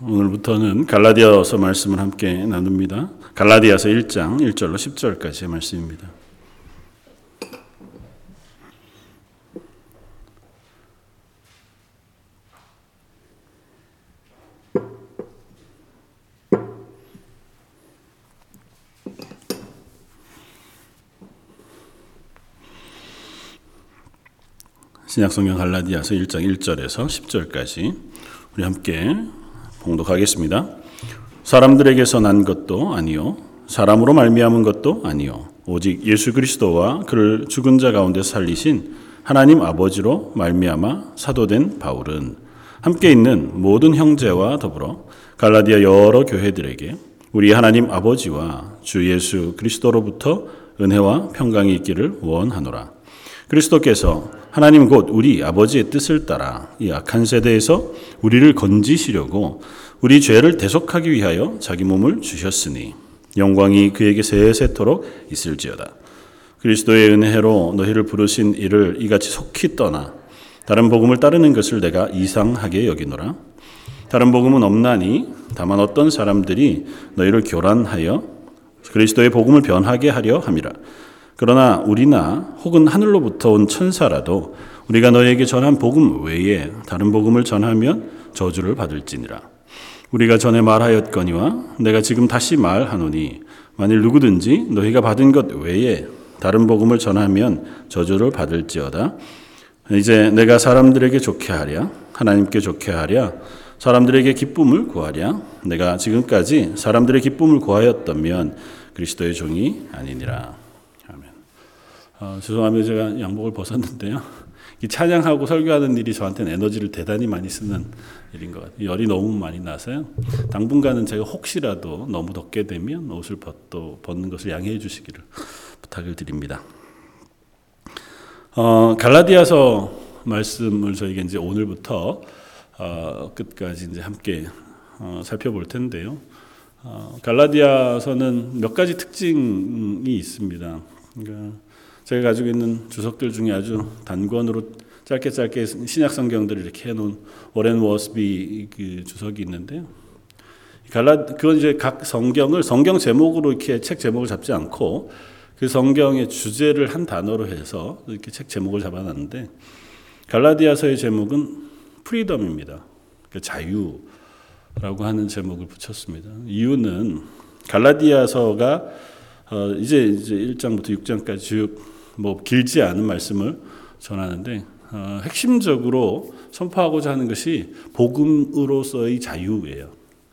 오늘부터는 갈라디아서 말씀을 함께 나눕니다. 갈라디아서 1장 1절로 10절까지의 말씀입니다. 신약성경 갈라디아서 1장 1절에서 10절까지 우리 함께 봉독하겠습니다. 사람들에게서 난 것도 아니요 사람으로 말미암은 것도 아니요 오직 예수 그리스도와 그를 죽은 자 가운데 살리신 하나님 아버지로 말미암아 사도된 바울은 함께 있는 모든 형제와 더불어 갈라디아 여러 교회들에게 우리 하나님 아버지와 주 예수 그리스도로부터 은혜와 평강이 있기를 원하노라. 그리스도께서 하나님 곧 우리 아버지의 뜻을 따라 이 악한 세대에서 우리를 건지시려고 우리 죄를 대속하기 위하여 자기 몸을 주셨으니 영광이 그에게 세세토록 있을지어다. 그리스도의 은혜로 너희를 부르신 이를 이같이 속히 떠나 다른 복음을 따르는 것을 내가 이상하게 여기노라. 다른 복음은 없나니 다만 어떤 사람들이 너희를 교란하여 그리스도의 복음을 변하게 하려 함이라. 그러나 우리나 혹은 하늘로부터 온 천사라도 우리가 너에게 전한 복음 외에 다른 복음을 전하면 저주를 받을지니라. 우리가 전에 말하였거니와 내가 지금 다시 말하노니 만일 누구든지 너희가 받은 것 외에 다른 복음을 전하면 저주를 받을지어다. 이제 내가 사람들에게 좋게 하랴 하나님께 좋게 하랴 사람들에게 기쁨을 구하랴 내가 지금까지 사람들의 기쁨을 구하였다면 그리스도의 종이 아니니라. 어, 죄송합니다. 제가 양복을 벗었는데요. 이 찬양하고 설교하는 일이 저한테는 에너지를 대단히 많이 쓰는 일인 것 같아요. 열이 너무 많이 나서요. 당분간은 제가 혹시라도 너무 덥게 되면 옷을 벗도, 벗는 것을 양해해 주시기를 부탁을 드립니다. 어, 갈라디아서 말씀을 저희가 이제 오늘부터 어, 끝까지 이제 함께 어, 살펴볼 텐데요. 어, 갈라디아서는 몇 가지 특징이 있습니다. 그러니까 제가 가지고 있는 주석들 중에 아주 단권으로 짧게 짧게 신약 성경들을 이렇게 해놓은 오렌 워스비 그 주석이 있는데요. 갈라 그건 이제 각 성경을 성경 제목으로 이렇게 책 제목을 잡지 않고 그 성경의 주제를 한 단어로 해서 이렇게 책 제목을 잡아놨는데 갈라디아서의 제목은 프리덤입니다. 그 자유라고 하는 제목을 붙였습니다. 이유는 갈라디아서가 어 이제 이제 1장부터 6장까지 쭉 뭐 길지 않은 말씀을 전하는데 어, 핵심적으로 선포하고자 하는 것이 복음으로서의 자유예요.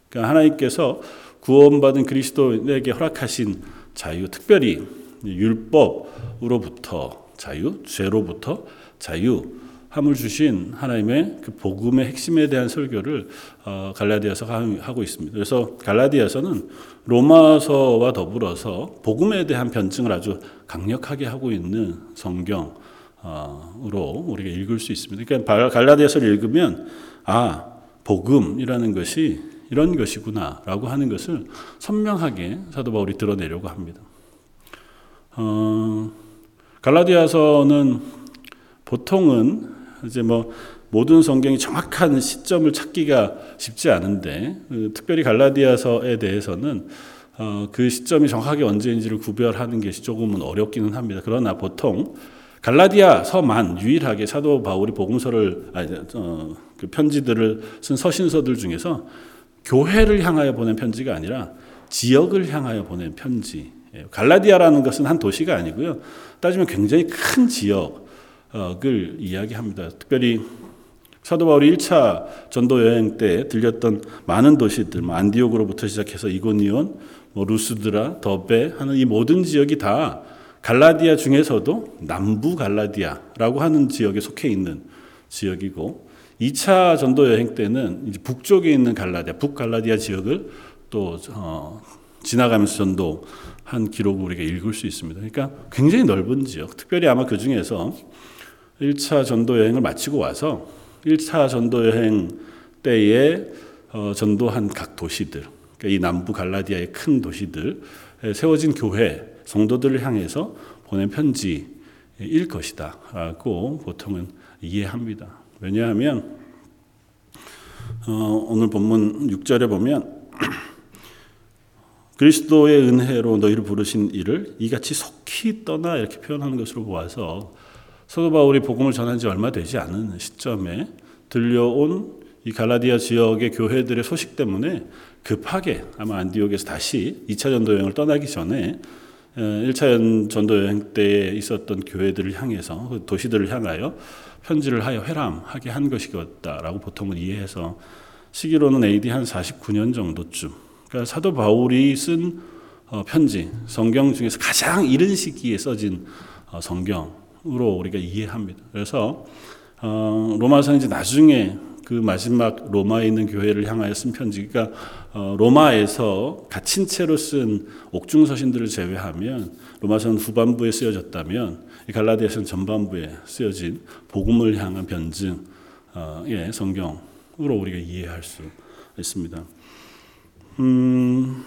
그러니까 하나님께서 구원받은 그리스도에게 허락하신 자유, 특별히 율법으로부터 자유, 죄로부터 자유, 함을 주신 하나님의 그 복음의 핵심에 대한 설교를 어, 갈라디아서가 하고 있습니다. 그래서 갈라디아서는 로마서와 더불어서 복음에 대한 변증을 아주 강력하게 하고 있는 성경으로 우리가 읽을 수 있습니다. 그러니까 갈라디아서를 읽으면 아 복음이라는 것이 이런 것이구나라고 하는 것을 선명하게 사도 바울이 드러내려고 합니다. 어, 갈라디아서는 보통은 이제 뭐 모든 성경이 정확한 시점을 찾기가 쉽지 않은데 그 특별히 갈라디아서에 대해서는 어, 그 시점이 정확하게 언제인지를 구별하는 것이 조금은 어렵기는 합니다. 그러나 보통 갈라디아서만 유일하게 사도 바울이 복음서를 아니, 어, 그 편지들을 쓴 서신서들 중에서 교회를 향하여 보낸 편지가 아니라 지역을 향하여 보낸 편지. 갈라디아라는 것은 한 도시가 아니고요. 따지면 굉장히 큰 지역. 을 이야기합니다. 특별히 사도 바울이 1차 전도 여행 때 들렸던 많은 도시들, 뭐 안디옥으로부터 시작해서 이고니온, 뭐 루스드라, 더베 하는 이 모든 지역이 다 갈라디아 중에서도 남부 갈라디아라고 하는 지역에 속해 있는 지역이고 2차 전도 여행 때는 북쪽에 있는 갈라디아, 북 갈라디아 지역을 또 어, 지나가면서 전도한 기록을 우리가 읽을 수 있습니다. 그러니까 굉장히 넓은 지역, 특별히 아마 그 중에서 1차 전도 여행을 마치고 와서 1차 전도 여행 때에 어, 전도한 각 도시들, 그러니까 이 남부 갈라디아의 큰 도시들 세워진 교회 성도들을 향해서 보낸 편지일 것이다라고 보통은 이해합니다. 왜냐하면 어, 오늘 본문 6절에 보면 그리스도의 은혜로 너희를 부르신 이를 이같이 속히 떠나 이렇게 표현하는 것으로 보아서 사도 바울이 복음을 전한 지 얼마 되지 않은 시점에 들려온 이 갈라디아 지역의 교회들의 소식 때문에 급하게 아마 안디옥에서 다시 2차 전도 여행을 떠나기 전에 1차 전도 여행 때 있었던 교회들을 향해서 그 도시들을 향하여 편지를 하여 회람하게 한 것이었다라고 보통은 이해해서 시기로는 AD 한 49년 정도쯤. 그러니까 사도 바울이 쓴 어, 편지 성경 중에서 가장 이른 시기에 써진 어, 성경 으로 우리가 이해합니다. 그래서 어, 로마서는 이제 나중에 그 마지막 로마에 있는 교회를 향하여 쓴 편지가 어, 로마에서 갇힌 채로 쓴 옥중 서신들을 제외하면 로마서는 후반부에 쓰여졌다면 갈라디아서는 전반부에 쓰여진 복음을 향한 변증의 예, 성경으로 우리가 이해할 수 있습니다. 음,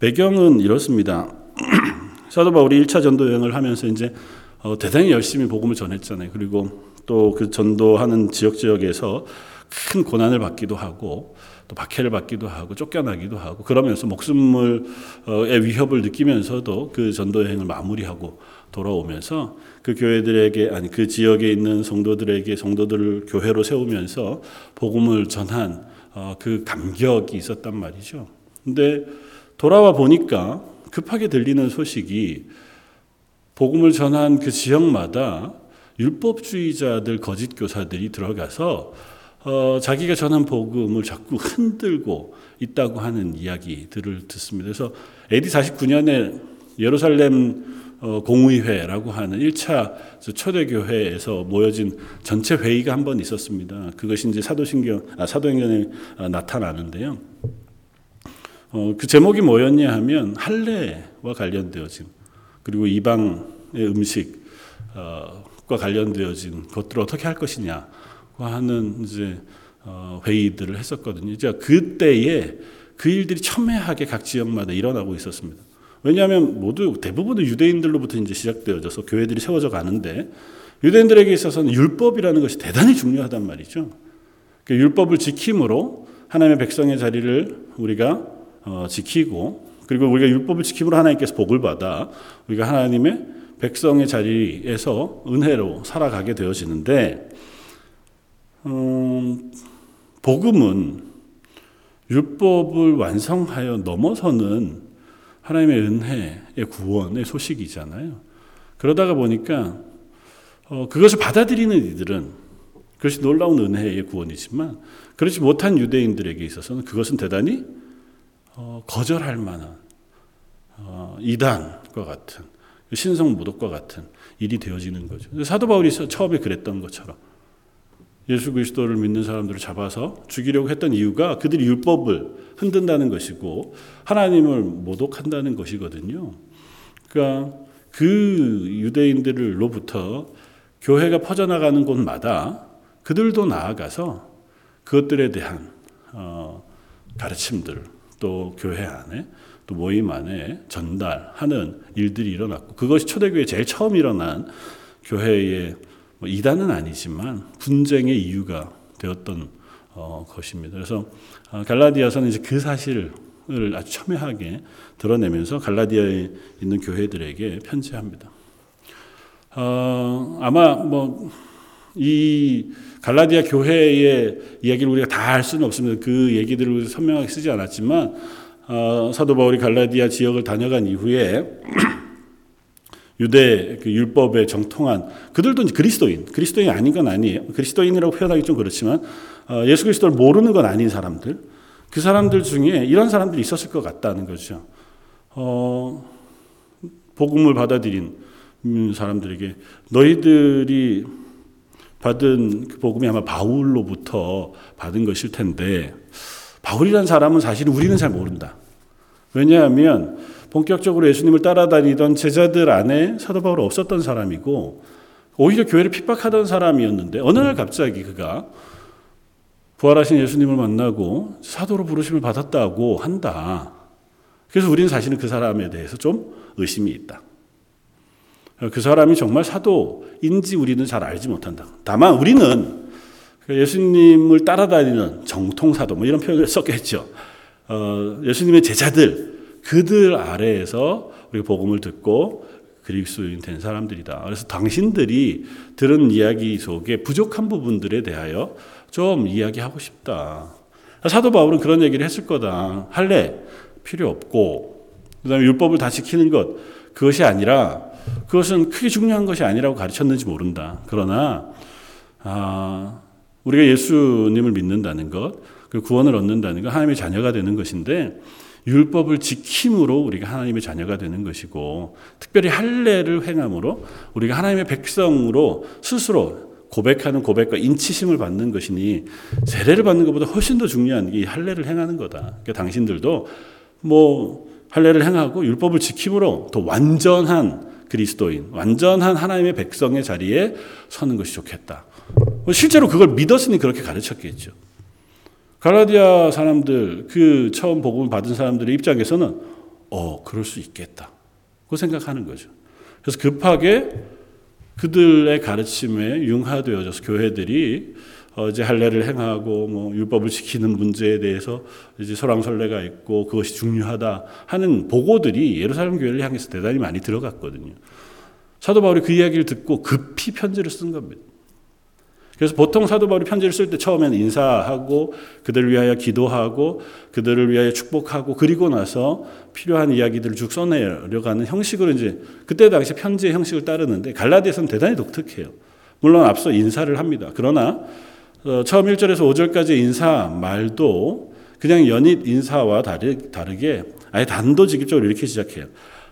배경은 이렇습니다. 사도 바울이 1차 전도 여행을 하면서 이제 어, 대단히 열심히 복음을 전했잖아요. 그리고 또 그 전도하는 지역 지역에서 큰 고난을 받기도 하고 또 박해를 받기도 하고 쫓겨나기도 하고 그러면서 목숨의 위협을 느끼면서도 그 전도 여행을 마무리하고 돌아오면서 그 교회들에게 아니 그 지역에 있는 성도들에게 성도들을 교회로 세우면서 복음을 전한 어, 그 감격이 있었단 말이죠. 근데 돌아와 보니까 급하게 들리는 소식이 복음을 전한 그 지역마다 율법주의자들 거짓 교사들이 들어가서 어, 자기가 전한 복음을 자꾸 흔들고 있다고 하는 이야기들을 듣습니다. 그래서 AD 49년에 예루살렘 어, 공의회라고 하는 1차 초대교회에서 모여진 전체 회의가 한 번 있었습니다. 그것이 이제 사도신경, 아, 사도행전에 아, 나타나는데요. 어, 그 제목이 뭐였냐 하면 할례와 관련되어진 그리고 이방의 음식과 관련되어진 것들을 어떻게 할 것이냐 하는 이제 어, 회의들을 했었거든요. 이제 그때에 그 일들이 첨예하게 각 지역마다 일어나고 있었습니다. 왜냐하면 모두 대부분의 유대인들로부터 이제 시작되어져서 교회들이 세워져 가는데 유대인들에게 있어서는 율법이라는 것이 대단히 중요하단 말이죠. 그 율법을 지킴으로 하나님의 백성의 자리를 우리가 어, 지키고 그리고 우리가 율법을 지킴으로 하나님께서 복을 받아 우리가 하나님의 백성의 자리에서 은혜로 살아가게 되어지는데 음, 복음은 율법을 완성하여 넘어서는 하나님의 은혜의 구원의 소식이잖아요. 그러다가 보니까 어, 그것을 받아들이는 이들은 그것이 놀라운 은혜의 구원이지만 그렇지 못한 유대인들에게 있어서는 그것은 대단히 어, 거절할 만한 어, 이단과 같은 신성 모독과 같은 일이 되어지는 거죠. 사도 바울이 처음에 그랬던 것처럼 예수 그리스도를 믿는 사람들을 잡아서 죽이려고 했던 이유가 그들이 율법을 흔든다는 것이고 하나님을 모독한다는 것이거든요. 그러니까 그 유대인들로부터 교회가 퍼져나가는 곳마다 그들도 나아가서 그것들에 대한 어, 가르침들 또 교회 안에 또 모임 안에 전달하는 일들이 일어났고 그것이 초대교회 제일 처음 일어난 교회의 뭐 이단은 아니지만 분쟁의 이유가 되었던 어, 것입니다. 그래서 어, 갈라디아서는 이제 그 사실을 아주 첨예하게 드러내면서 갈라디아에 있는 교회들에게 편지합니다. 어, 아마 뭐 이 갈라디아 교회의 이야기를 우리가 다할 수는 없습니다. 그 얘기들을 선명하게 쓰지 않았지만 어, 사도 바울이 갈라디아 지역을 다녀간 이후에 유대 그 율법에 정통한 그들도 그리스도인, 그리스도인 아닌 건 아니에요. 그리스도인이라고 표현하기 좀 그렇지만 어, 예수 그리스도를 모르는 건 아닌 사람들, 그 사람들 중에 이런 사람들이 있었을 것 같다는 거죠. 어, 복음을 받아들인 사람들에게 너희들이 받은 그 복음이 아마 바울로부터 받은 것일 텐데 바울이라는 사람은 사실 우리는 잘 모른다. 왜냐하면 본격적으로 예수님을 따라다니던 제자들 안에 사도 바울 없었던 사람이고 오히려 교회를 핍박하던 사람이었는데 어느 날 갑자기 그가 부활하신 예수님을 만나고 사도로 부르심을 받았다고 한다. 그래서 우리는 사실은 그 사람에 대해서 좀 의심이 있다. 그 사람이 정말 사도인지 우리는 잘 알지 못한다. 다만 우리는 그 예수님을 따라다니는 정통사도 뭐 이런 표현을 썼겠죠. 어, 예수님의 제자들 그들 아래에서 우리가 복음을 듣고 그리스도인 된 사람들이다. 그래서 당신들이 들은 이야기 속에 부족한 부분들에 대하여 좀 이야기하고 싶다. 사도 바울은 그런 얘기를 했을 거다. 할래 필요 없고 그다음에 율법을 다 지키는 것 그것이 아니라 그것은 크게 중요한 것이 아니라고 가르쳤는지 모른다. 그러나 아, 우리가 예수님을 믿는다는 것, 그 구원을 얻는다는 것, 하나님의 자녀가 되는 것인데 율법을 지킴으로 우리가 하나님의 자녀가 되는 것이고 특별히 할례를 행함으로 우리가 하나님의 백성으로 스스로 고백하는 고백과 인치심을 받는 것이니 세례를 받는 것보다 훨씬 더 중요한 게 할례를 행하는 거다. 그러니까 당신들도 뭐 할례를 행하고 율법을 지킴으로 더 완전한 그리스도인, 완전한 하나님의 백성의 자리에 서는 것이 좋겠다. 실제로 그걸 믿었으니 그렇게 가르쳤겠죠. 갈라디아 사람들, 그 처음 복음을 받은 사람들의 입장에서는 어, 그럴 수 있겠다. 그 생각하는 거죠. 그래서 급하게 그들의 가르침에 융화되어져서 교회들이 어, 이제 할례를 행하고 뭐 율법을 지키는 문제에 대해서 이제 설왕설래가 있고 그것이 중요하다 하는 보고들이 예루살렘 교회를 향해서 대단히 많이 들어갔거든요. 사도 바울이 그 이야기를 듣고 급히 편지를 쓴 겁니다. 그래서 보통 사도 바울이 편지를 쓸 때 처음에는 인사하고 그들을 위하여 기도하고 그들을 위하여 축복하고 그리고 나서 필요한 이야기들을 쭉 써내려가는 형식으로 이제 그때 당시 편지의 형식을 따르는데 갈라디아서는 대단히 독특해요. 물론 앞서 인사를 합니다. 그러나 어, 처음 1절에서 5절까지 인사 말도 그냥 연잇 인사와 다르게 아예 단도직입적으로 이렇게 시작해요.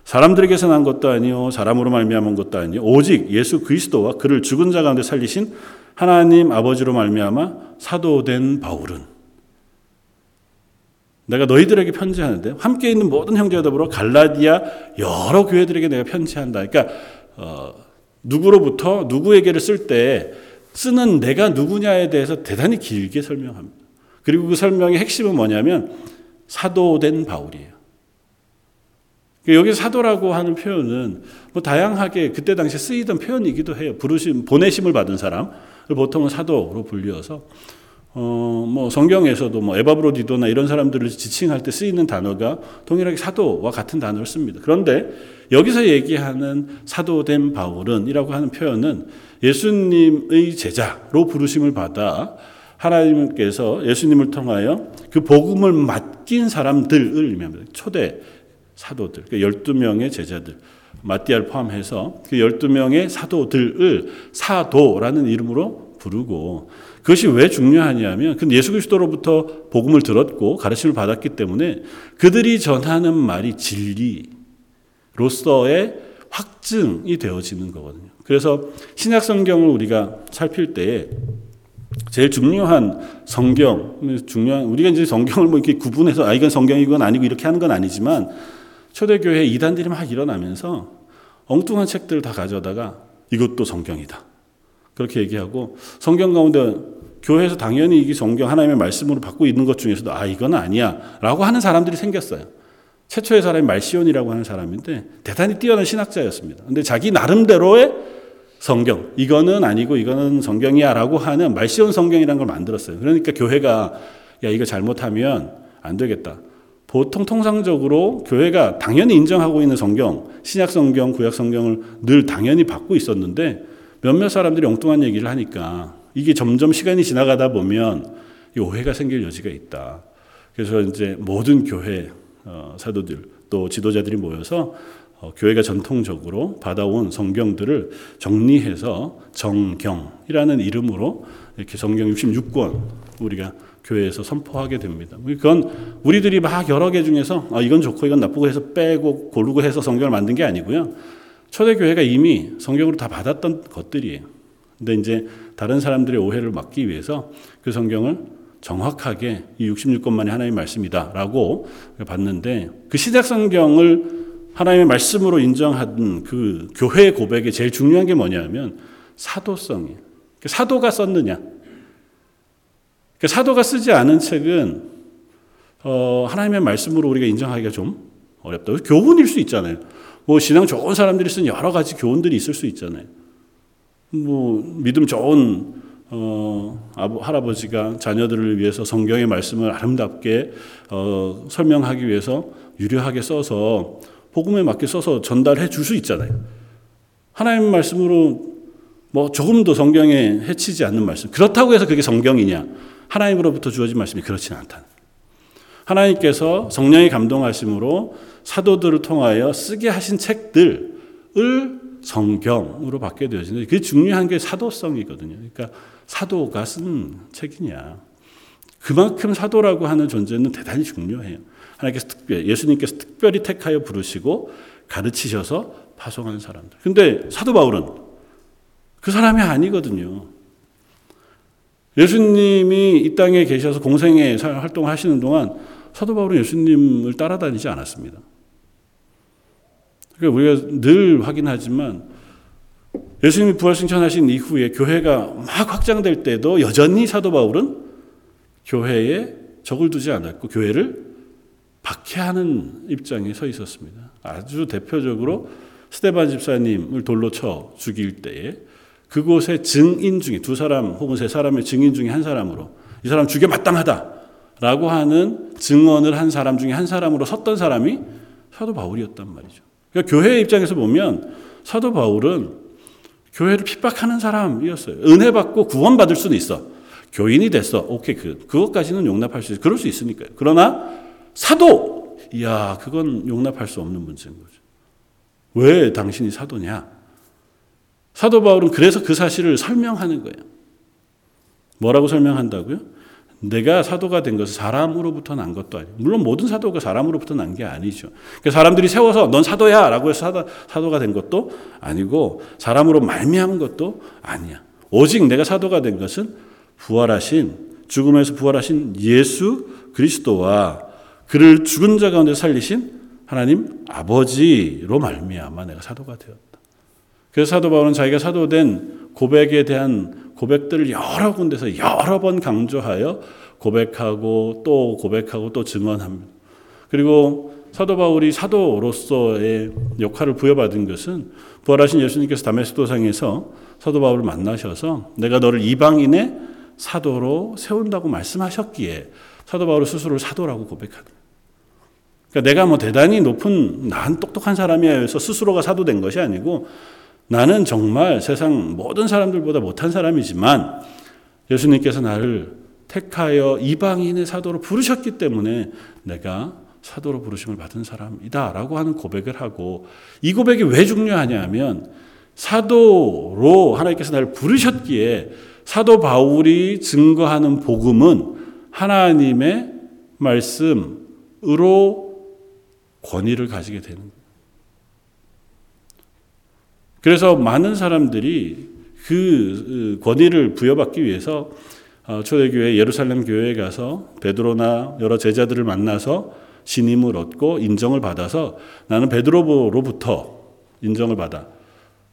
사람들에게서 난 것도 아니요 사람으로 말미암은 것도 아니요 오직 예수 그리스도와 그를 죽은 자 가운데 살리신 하나님 아버지로 말미암아 사도된 바울은 내가 너희들에게 편지하는데 함께 있는 모든 형제와 더불어 갈라디아 여러 교회들에게 내가 편지한다. 그러니까 어, 누구로부터 누구에게를 쓸 때 쓰는 내가 누구냐에 대해서 대단히 길게 설명합니다. 그리고 그 설명의 핵심은 뭐냐면 사도된 바울이에요. 여기 사도라고 하는 표현은 뭐 다양하게 그때 당시 쓰이던 표현이기도 해요. 부르심, 보내심을 받은 사람. 보통은 사도로 불리어서 어, 뭐 성경에서도 뭐 에바브로디도나 이런 사람들을 지칭할 때 쓰이는 단어가 동일하게 사도와 같은 단어를 씁니다. 그런데 여기서 얘기하는 사도된 바울은이라고 하는 표현은 예수님의 제자로 부르심을 받아 하나님께서 예수님을 통하여 그 복음을 맡긴 사람들을 의미합니다. 초대 사도들, 그러니까 12명의 제자들. 마띠아를 포함해서 그 12명의 사도들을 사도라는 이름으로 부르고 그것이 왜 중요하냐면 그 예수 그리스도로부터 복음을 들었고 가르침을 받았기 때문에 그들이 전하는 말이 진리로서의 확증이 되어지는 거거든요. 그래서 신약 성경을 우리가 살필 때 제일 중요한 성경, 중요한 우리가 이제 성경을 뭐 이렇게 구분해서 아 이건 성경이건 아니고 이렇게 하는 건 아니지만 초대교회 이단들이 막 일어나면서 엉뚱한 책들을 다 가져다가 이것도 성경이다. 그렇게 얘기하고 성경 가운데 교회에서 당연히 이게 성경 하나님의 말씀으로 받고 있는 것 중에서도 아 이건 아니야 라고 하는 사람들이 생겼어요. 최초의 사람이 말시온이라고 하는 사람인데 대단히 뛰어난 신학자였습니다. 근데 자기 나름대로의 성경 이거는 아니고 이거는 성경이야라고 하는 말시온 성경이라는 걸 만들었어요. 그러니까 교회가 야 이거 잘못하면 안 되겠다. 보통 통상적으로 교회가 당연히 인정하고 있는 성경, 신약 성경, 구약 성경을 늘 당연히 받고 있었는데 몇몇 사람들이 엉뚱한 얘기를 하니까 이게 점점 시간이 지나가다 보면 오해가 생길 여지가 있다. 그래서 이제 모든 교회 어, 사도들 또 지도자들이 모여서 어, 교회가 전통적으로 받아온 성경들을 정리해서 정경이라는 이름으로 이렇게 성경 66권 우리가 교회에서 선포하게 됩니다. 그건 우리들이 막 여러 개 중에서 아, 이건 좋고 이건 나쁘고 해서 빼고 고르고 해서 성경을 만든 게 아니고요. 초대교회가 이미 성경으로 다 받았던 것들이에요. 근데 이제 다른 사람들의 오해를 막기 위해서 그 성경을 정확하게 이 66권만의 하나님의 말씀이다 라고 봤는데 그 시작 성경을 하나님의 말씀으로 인정한 그 교회 고백의 제일 중요한 게 뭐냐면 사도성이에요. 사도가 썼느냐? 그 사도가 쓰지 않은 책은 어, 하나님의 말씀으로 우리가 인정하기가 좀 어렵다. 교훈일 수 있잖아요. 뭐 신앙 좋은 사람들이 쓴 여러 가지 교훈들이 있을 수 있잖아요. 뭐 믿음 좋은 어, 아버, 할아버지가 자녀들을 위해서 성경의 말씀을 아름답게 어, 설명하기 위해서 유려하게 써서 복음에 맞게 써서 전달해 줄 수 있잖아요. 하나님 말씀으로 뭐 조금도 성경에 해치지 않는 말씀. 그렇다고 해서 그게 성경이냐? 하나님으로부터 주어진 말씀이 그렇지는 않다. 하나님께서 성령의 감동하심으로 사도들을 통하여 쓰게 하신 책들을 성경으로 받게 되어지는데 그게 중요한 게 사도성이거든요. 그러니까 사도가 쓴 책이냐. 그만큼 사도라고 하는 존재는 대단히 중요해요. 하나님께서 특별히, 예수님께서 특별히 택하여 부르시고 가르치셔서 파송하는 사람들. 근데 사도 바울은 그 사람이 아니거든요. 예수님이 이 땅에 계셔서 공생애 활동을 하시는 동안 사도 바울은 예수님을 따라다니지 않았습니다. 그러니까 우리가 늘 확인하지만 예수님이 부활승천하신 이후에 교회가 막 확장될 때도 여전히 사도 바울은 교회에 적을 두지 않았고 교회를 박해하는 입장에 서 있었습니다. 아주 대표적으로 스테반 집사님을 돌로 쳐 죽일 때에 그곳의 증인 중에 두 사람 혹은 세 사람의 증인 중에 한 사람으로 이 사람 죽여 마땅하다라고 하는 증언을 한 사람 중에 한 사람으로 섰던 사람이 사도 바울이었단 말이죠. 그러니까 교회 입장에서 보면 사도 바울은 교회를 핍박하는 사람이었어요. 은혜 받고 구원 받을 수는 있어. 교인이 됐어. 오케이 그 그것까지는 용납할 수 있어. 그럴 수 있으니까요. 그러나 사도 이야 그건 용납할 수 없는 문제인 거죠. 왜 당신이 사도냐? 사도 바울은 그래서 그 사실을 설명하는 거예요. 뭐라고 설명한다고요? 내가 사도가 된 것은 사람으로부터 난 것도 아니고 물론 모든 사도가 사람으로부터 난 게 아니죠. 그러니까 사람들이 세워서 넌 사도야 라고 해서 사도, 사도가 된 것도 아니고 사람으로 말미암은 것도 아니야. 오직 내가 사도가 된 것은 부활하신 죽음에서 부활하신 예수 그리스도와 그를 죽은 자 가운데 살리신 하나님 아버지로 말미암아 내가 사도가 되었다. 그래서 사도 바울은 자기가 사도된 고백에 대한 고백들을 여러 군데서 여러 번 강조하여 고백하고 또 고백하고 또 증언합니다. 그리고 사도 바울이 사도로서의 역할을 부여받은 것은 부활하신 예수님께서 다메스도상에서 사도 바울을 만나셔서 내가 너를 이방인의 사도로 세운다고 말씀하셨기에 사도 바울 스스로를 사도라고 고백하다. 그러니까 내가 뭐 대단히 높은 난 똑똑한 사람이야 해서 스스로가 사도된 것이 아니고 나는 정말 세상 모든 사람들보다 못한 사람이지만 예수님께서 나를 택하여 이방인의 사도로 부르셨기 때문에 내가 사도로 부르심을 받은 사람이다 라고 하는 고백을 하고 이 고백이 왜 중요하냐 하면 사도로 하나님께서 나를 부르셨기에 사도 바울이 증거하는 복음은 하나님의 말씀으로 권위를 가지게 되는 거예요. 그래서 많은 사람들이 그 권위를 부여받기 위해서 어, 초대교회 예루살렘 교회에 가서 베드로나 여러 제자들을 만나서 신임을 얻고 인정을 받아서 나는 베드로로부터 인정을 받아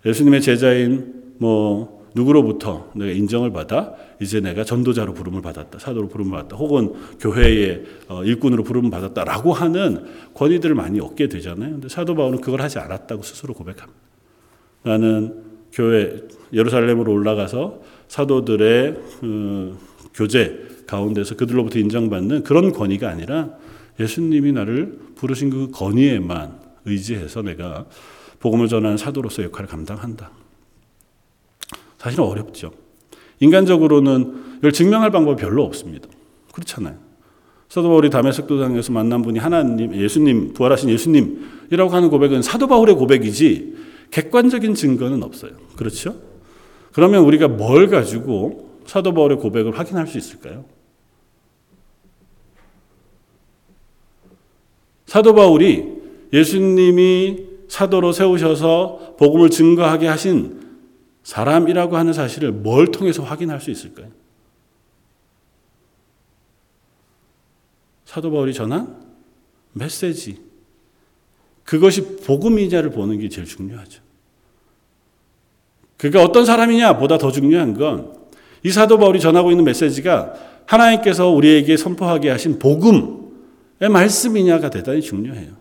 예수님의 제자인 뭐 누구로부터 내가 인정을 받아 이제 내가 전도자로 부름을 받았다 사도로 부름을 받았다 혹은 교회의 어, 일꾼으로 부름을 받았다라고 하는 권위들을 많이 얻게 되잖아요. 근데 사도 바울은 그걸 하지 않았다고 스스로 고백합니다. 나는 교회 예루살렘으로 올라가서 사도들의 그 교제 가운데서 그들로부터 인정받는 그런 권위가 아니라 예수님이 나를 부르신 그 권위에만 의지해서 내가 복음을 전하는 사도로서 역할을 감당한다. 사실은 어렵죠. 인간적으로는 이걸 증명할 방법이 별로 없습니다. 그렇잖아요. 사도 바울이 다메섹 도상에서 만난 분이 하나님, 예수님, 부활하신 예수님이라고 하는 고백은 사도 바울의 고백이지 객관적인 증거는 없어요. 그렇죠? 그러면 우리가 뭘 가지고 사도 바울의 고백을 확인할 수 있을까요? 사도 바울이 예수님이 사도로 세우셔서 복음을 증거하게 하신 사람이라고 하는 사실을 뭘 통해서 확인할 수 있을까요? 사도 바울이 전한 메시지. 그것이 복음이냐를 보는 게 제일 중요하죠. 그가 어떤 사람이냐 보다 더 중요한 건 이 사도 바울이 전하고 있는 메시지가 하나님께서 우리에게 선포하게 하신 복음의 말씀이냐가 대단히 중요해요.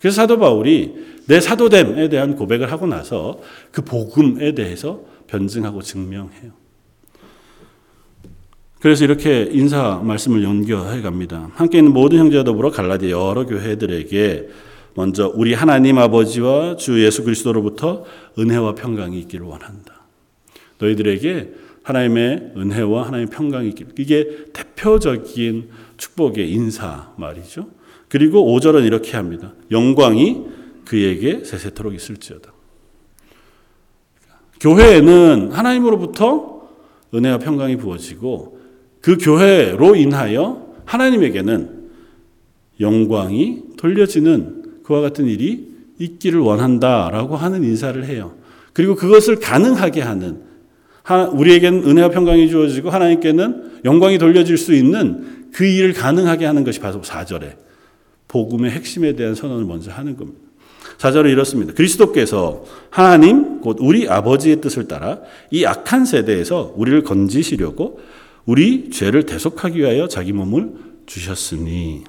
그래서 사도 바울이 내 사도됨에 대한 고백을 하고 나서 그 복음에 대해서 변증하고 증명해요. 그래서 이렇게 인사 말씀을 연결해 갑니다. 함께 있는 모든 형제와 더불어 갈라디아 여러 교회들에게 먼저 우리 하나님 아버지와 주 예수 그리스도로부터 은혜와 평강이 있기를 원한다. 너희들에게 하나님의 은혜와 하나님의 평강이 있기를. 이게 대표적인 축복의 인사 말이죠. 그리고 5절은 이렇게 합니다. 영광이 그에게 세세토록 있을지어다. 교회에는 하나님으로부터 은혜와 평강이 부어지고 그 교회로 인하여 하나님에게는 영광이 돌려지는 그와 같은 일이 있기를 원한다라고 하는 인사를 해요. 그리고 그것을 가능하게 하는 우리에게는 은혜와 평강이 주어지고 하나님께는 영광이 돌려질 수 있는 그 일을 가능하게 하는 것이 바로 4절에 복음의 핵심에 대한 선언을 먼저 하는 겁니다. 4절은 이렇습니다. 그리스도께서 하나님 곧 우리 아버지의 뜻을 따라 이 악한 세대에서 우리를 건지시려고 우리 죄를 대속하기 위하여 자기 몸을 주셨으니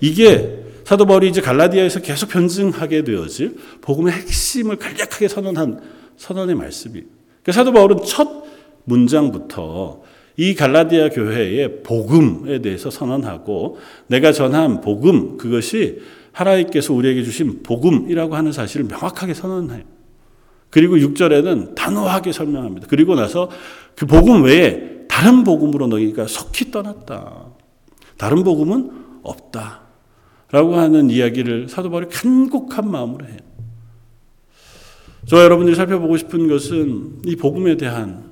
이게 사도 바울이 이제 갈라디아에서 계속 변증하게 되어질 복음의 핵심을 간략하게 선언한 선언의 말씀이. 그러니까 사도 바울은 첫 문장부터 이 갈라디아 교회의 복음에 대해서 선언하고 내가 전한 복음 그것이 하나님께서 우리에게 주신 복음이라고 하는 사실을 명확하게 선언해요. 그리고 6절에는 단호하게 설명합니다. 그리고 나서 그 복음 외에 다른 복음으로 너희가 속히 떠났다. 다른 복음은 없다. 라고 하는 이야기를 사도 바울이 간곡한 마음으로 해요. 저와 여러분들이 살펴보고 싶은 것은 이 복음에 대한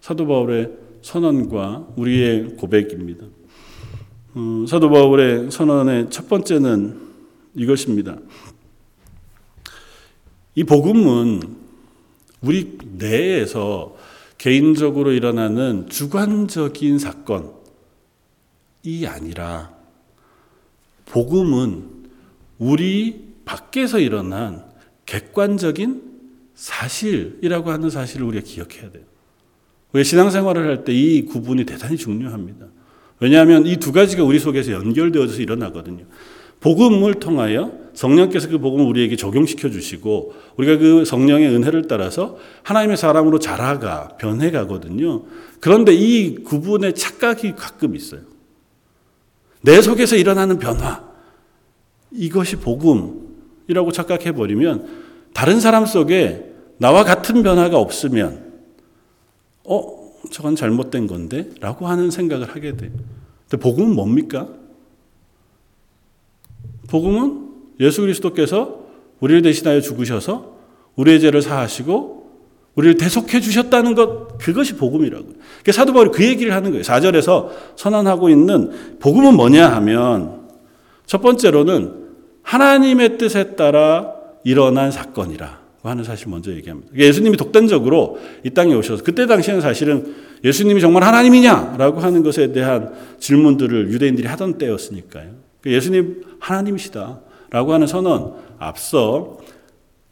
사도 바울의 선언과 우리의 고백입니다. 음, 사도 바울의 선언의 첫 번째는 이것입니다. 이 복음은 우리 내에서 개인적으로 일어나는 주관적인 사건이 아니라 복음은 우리 밖에서 일어난 객관적인 사실이라고 하는 사실을 우리가 기억해야 돼요. 우리 신앙생활을 할 때 이 구분이 대단히 중요합니다. 왜냐하면 이 두 가지가 우리 속에서 연결되어서 일어나거든요. 복음을 통하여 성령께서 그 복음을 우리에게 적용시켜 주시고 우리가 그 성령의 은혜를 따라서 하나님의 사람으로 자라가 변해 가거든요. 그런데 이 구분의 착각이 가끔 있어요. 내 속에서 일어나는 변화 이것이 복음이라고 착각해 버리면 다른 사람 속에 나와 같은 변화가 없으면 어 저건 잘못된 건데 라고 하는 생각을 하게 돼요. 근데 복음은 뭡니까? 복음은 예수 그리스도께서 우리를 대신하여 죽으셔서 우리의 죄를 사하시고 우리를 대속해 주셨다는 것 그것이 복음이라고. 그러니까 사도 바울이 그 얘기를 하는 거예요. 4절에서 선언하고 있는 복음은 뭐냐 하면 첫 번째로는 하나님의 뜻에 따라 일어난 사건이라 하는 사실 먼저 얘기합니다. 그러니까 예수님이 독단적으로 이 땅에 오셔서 그때 당시에는 사실은 예수님이 정말 하나님이냐라고 하는 것에 대한 질문들을 유대인들이 하던 때였으니까요. 그 예수님 하나님이시다. 라고 하는 선언, 앞서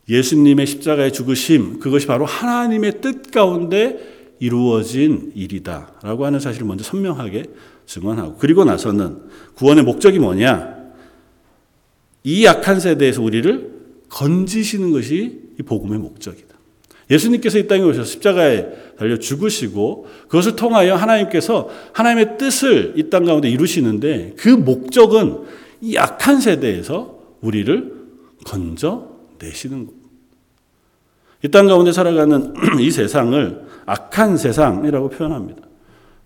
예수님의 십자가의 죽으심, 그것이 바로 하나님의 뜻 가운데 이루어진 일이다. 라고 하는 사실을 먼저 선명하게 증언하고, 그리고 나서는 구원의 목적이 뭐냐? 이 약한 세대에서 우리를 건지시는 것이 이 복음의 목적이다. 예수님께서 이 땅에 오셔서 십자가에 달려 죽으시고 그것을 통하여 하나님께서 하나님의 뜻을 이 땅 가운데 이루시는데 그 목적은 이 악한 세대에서 우리를 건져 내시는 것. 이 땅 가운데 살아가는 이 세상을 악한 세상이라고 표현합니다.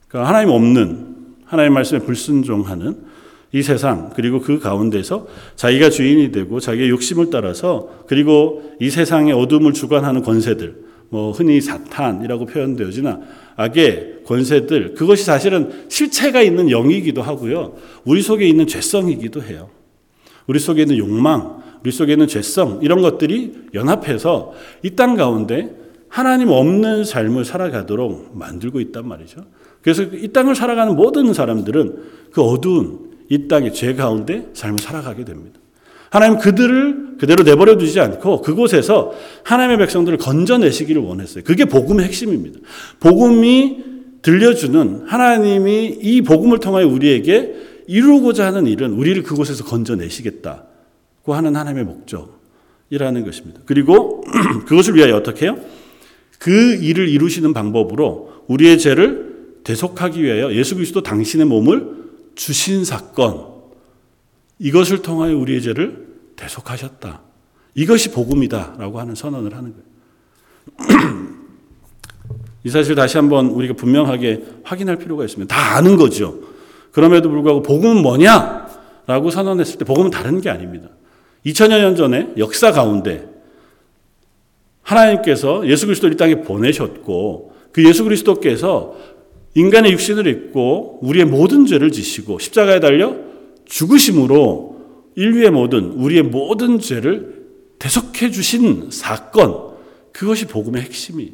그러니까 하나님 없는 하나님 말씀에 불순종하는 이 세상 그리고 그 가운데서 자기가 주인이 되고 자기의 욕심을 따라서 그리고 이 세상의 어둠을 주관하는 권세들 뭐 흔히 사탄이라고 표현되어지나 악의 권세들 그것이 사실은 실체가 있는 영이기도 하고요. 우리 속에 있는 죄성이기도 해요. 우리 속에 있는 욕망, 우리 속에 있는 죄성 이런 것들이 연합해서 이 땅 가운데 하나님 없는 삶을 살아가도록 만들고 있단 말이죠. 그래서 이 땅을 살아가는 모든 사람들은 그 어두운 이 땅의 죄 가운데 삶을 살아가게 됩니다. 하나님 그들을 그대로 내버려 두지 않고 그곳에서 하나님의 백성들을 건져내시기를 원했어요. 그게 복음의 핵심입니다. 복음이 들려주는 하나님이 이 복음을 통하여 우리에게 이루고자 하는 일은 우리를 그곳에서 건져내시겠다 고 하는 하나님의 목적이라는 것입니다. 그리고 그것을 위하여 어떻게 해요? 그 일을 이루시는 방법으로 우리의 죄를 대속하기 위하여 예수 그리스도 당신의 몸을 주신 사건 이것을 통하여 우리의 죄를 대속하셨다. 이것이 복음이다라고 하는 선언을 하는 거예요. 이 사실 다시 한번 우리가 분명하게 확인할 필요가 있습니다. 다 아는 거죠. 그럼에도 불구하고 복음은 뭐냐? 라고 선언했을 때 복음은 다른 게 아닙니다. 2000여 년 전에 역사 가운데 하나님께서 예수 그리스도를 이 땅에 보내셨고 그 예수 그리스도께서 인간의 육신을 입고 우리의 모든 죄를 지시고 십자가에 달려 죽으심으로 인류의 모든 우리의 모든 죄를 대속해 주신 사건 그것이 복음의 핵심이에요.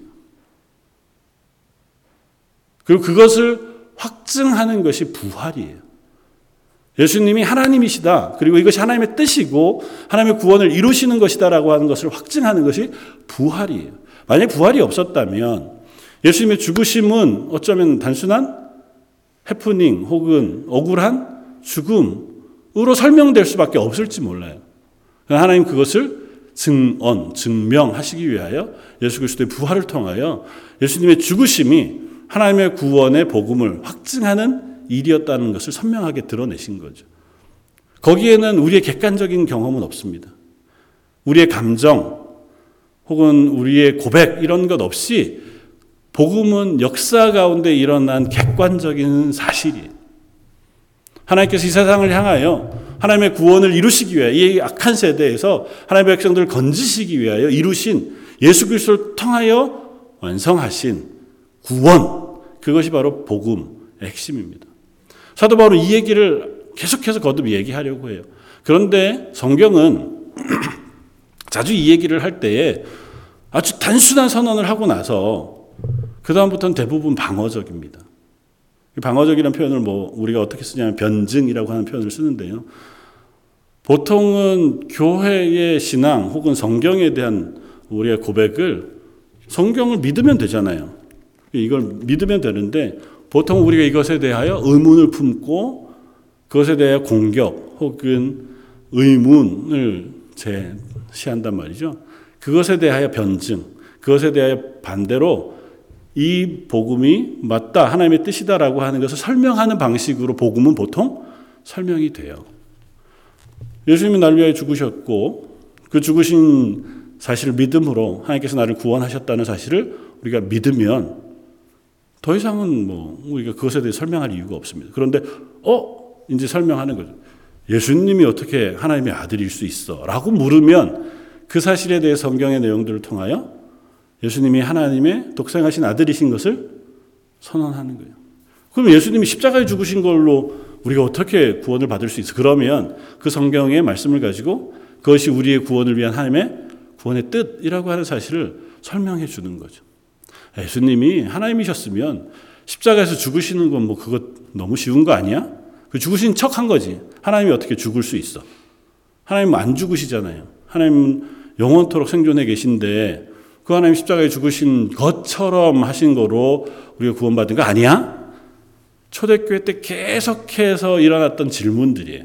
그리고 그것을 확증하는 것이 부활이에요. 예수님이 하나님이시다. 그리고 이것이 하나님의 뜻이고 하나님의 구원을 이루시는 것이다라고 하는 것을 확증하는 것이 부활이에요. 만약 부활이 없었다면 예수님의 죽으심은 어쩌면 단순한 해프닝 혹은 억울한 죽음으로 설명될 수밖에 없을지 몰라요. 하나님 그것을 증언, 증명하시기 위하여 예수 그리스도의 부활을 통하여 예수님의 죽으심이 하나님의 구원의 복음을 확증하는 일이었다는 것을 선명하게 드러내신 거죠. 거기에는 우리의 객관적인 경험은 없습니다. 우리의 감정 혹은 우리의 고백 이런 것 없이 복음은 역사 가운데 일어난 객관적인 사실이에요. 하나님께서 이 세상을 향하여 하나님의 구원을 이루시기 위하여 이 악한 세대에서 하나님의 백성들을 건지시기 위하여 이루신 예수 그리스도를 통하여 완성하신 구원 그것이 바로 복음의 핵심입니다. 사도 바울은 이 얘기를 계속해서 거듭 얘기하려고 해요. 그런데 성경은 자주 이 얘기를 할 때에 아주 단순한 선언을 하고 나서 그다음부터는 대부분 방어적입니다. 방어적이라는 표현을 뭐 우리가 어떻게 쓰냐면 변증이라고 하는 표현을 쓰는데요. 보통은 교회의 신앙 혹은 성경에 대한 우리의 고백을 성경을 믿으면 되잖아요. 이걸 믿으면 되는데 보통 우리가 이것에 대하여 의문을 품고 그것에 대해 공격 혹은 의문을 제시한단 말이죠. 그것에 대하여 변증, 그것에 대하여 반대로 이 복음이 맞다, 하나님의 뜻이다라고 하는 것을 설명하는 방식으로 복음은 보통 설명이 돼요. 예수님이 나를 위하여 죽으셨고 그 죽으신 사실을 믿음으로 하나님께서 나를 구원하셨다는 사실을 우리가 믿으면 더 이상은 뭐 우리가 그것에 대해 설명할 이유가 없습니다. 그런데 어 이제 설명하는 거죠. 예수님이 어떻게 하나님의 아들일 수 있어? 라고 물으면 그 사실에 대해 성경의 내용들을 통하여 예수님이 하나님의 독생하신 아들이신 것을 선언하는 거예요. 그럼 예수님이 십자가에 죽으신 걸로 우리가 어떻게 구원을 받을 수 있어? 그러면 그 성경의 말씀을 가지고 그것이 우리의 구원을 위한 하나님의 구원의 뜻이라고 하는 사실을 설명해 주는 거죠. 예수님이 하나님이셨으면 십자가에서 죽으시는 건 뭐 그것 너무 쉬운 거 아니야? 그 죽으신 척 한 거지. 하나님이 어떻게 죽을 수 있어? 하나님은 안 죽으시잖아요. 하나님은 영원토록 생존해 계신데 그 하나님 십자가에 죽으신 것처럼 하신 거로 우리가 구원받은 거 아니야? 초대교회 때 계속해서 일어났던 질문들이에요.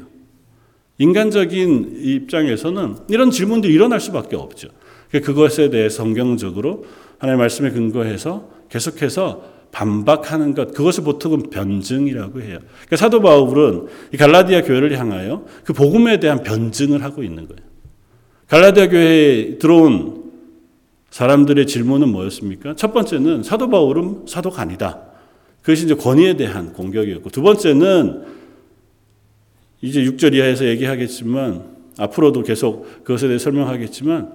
인간적인 입장에서는 이런 질문들이 일어날 수밖에 없죠. 그것에 대해 성경적으로 하나님의 말씀에 근거해서 계속해서 반박하는 것, 그것을 보통은 변증이라고 해요. 그러니까 사도 바울은 이 갈라디아 교회를 향하여 그 복음에 대한 변증을 하고 있는 거예요. 갈라디아 교회에 들어온 사람들의 질문은 뭐였습니까? 첫 번째는 사도 바울은 사도가 아니다. 그것이 이제 권위에 대한 공격이었고, 두 번째는 이제 6절 이하에서 얘기하겠지만, 앞으로도 계속 그것에 대해 설명하겠지만,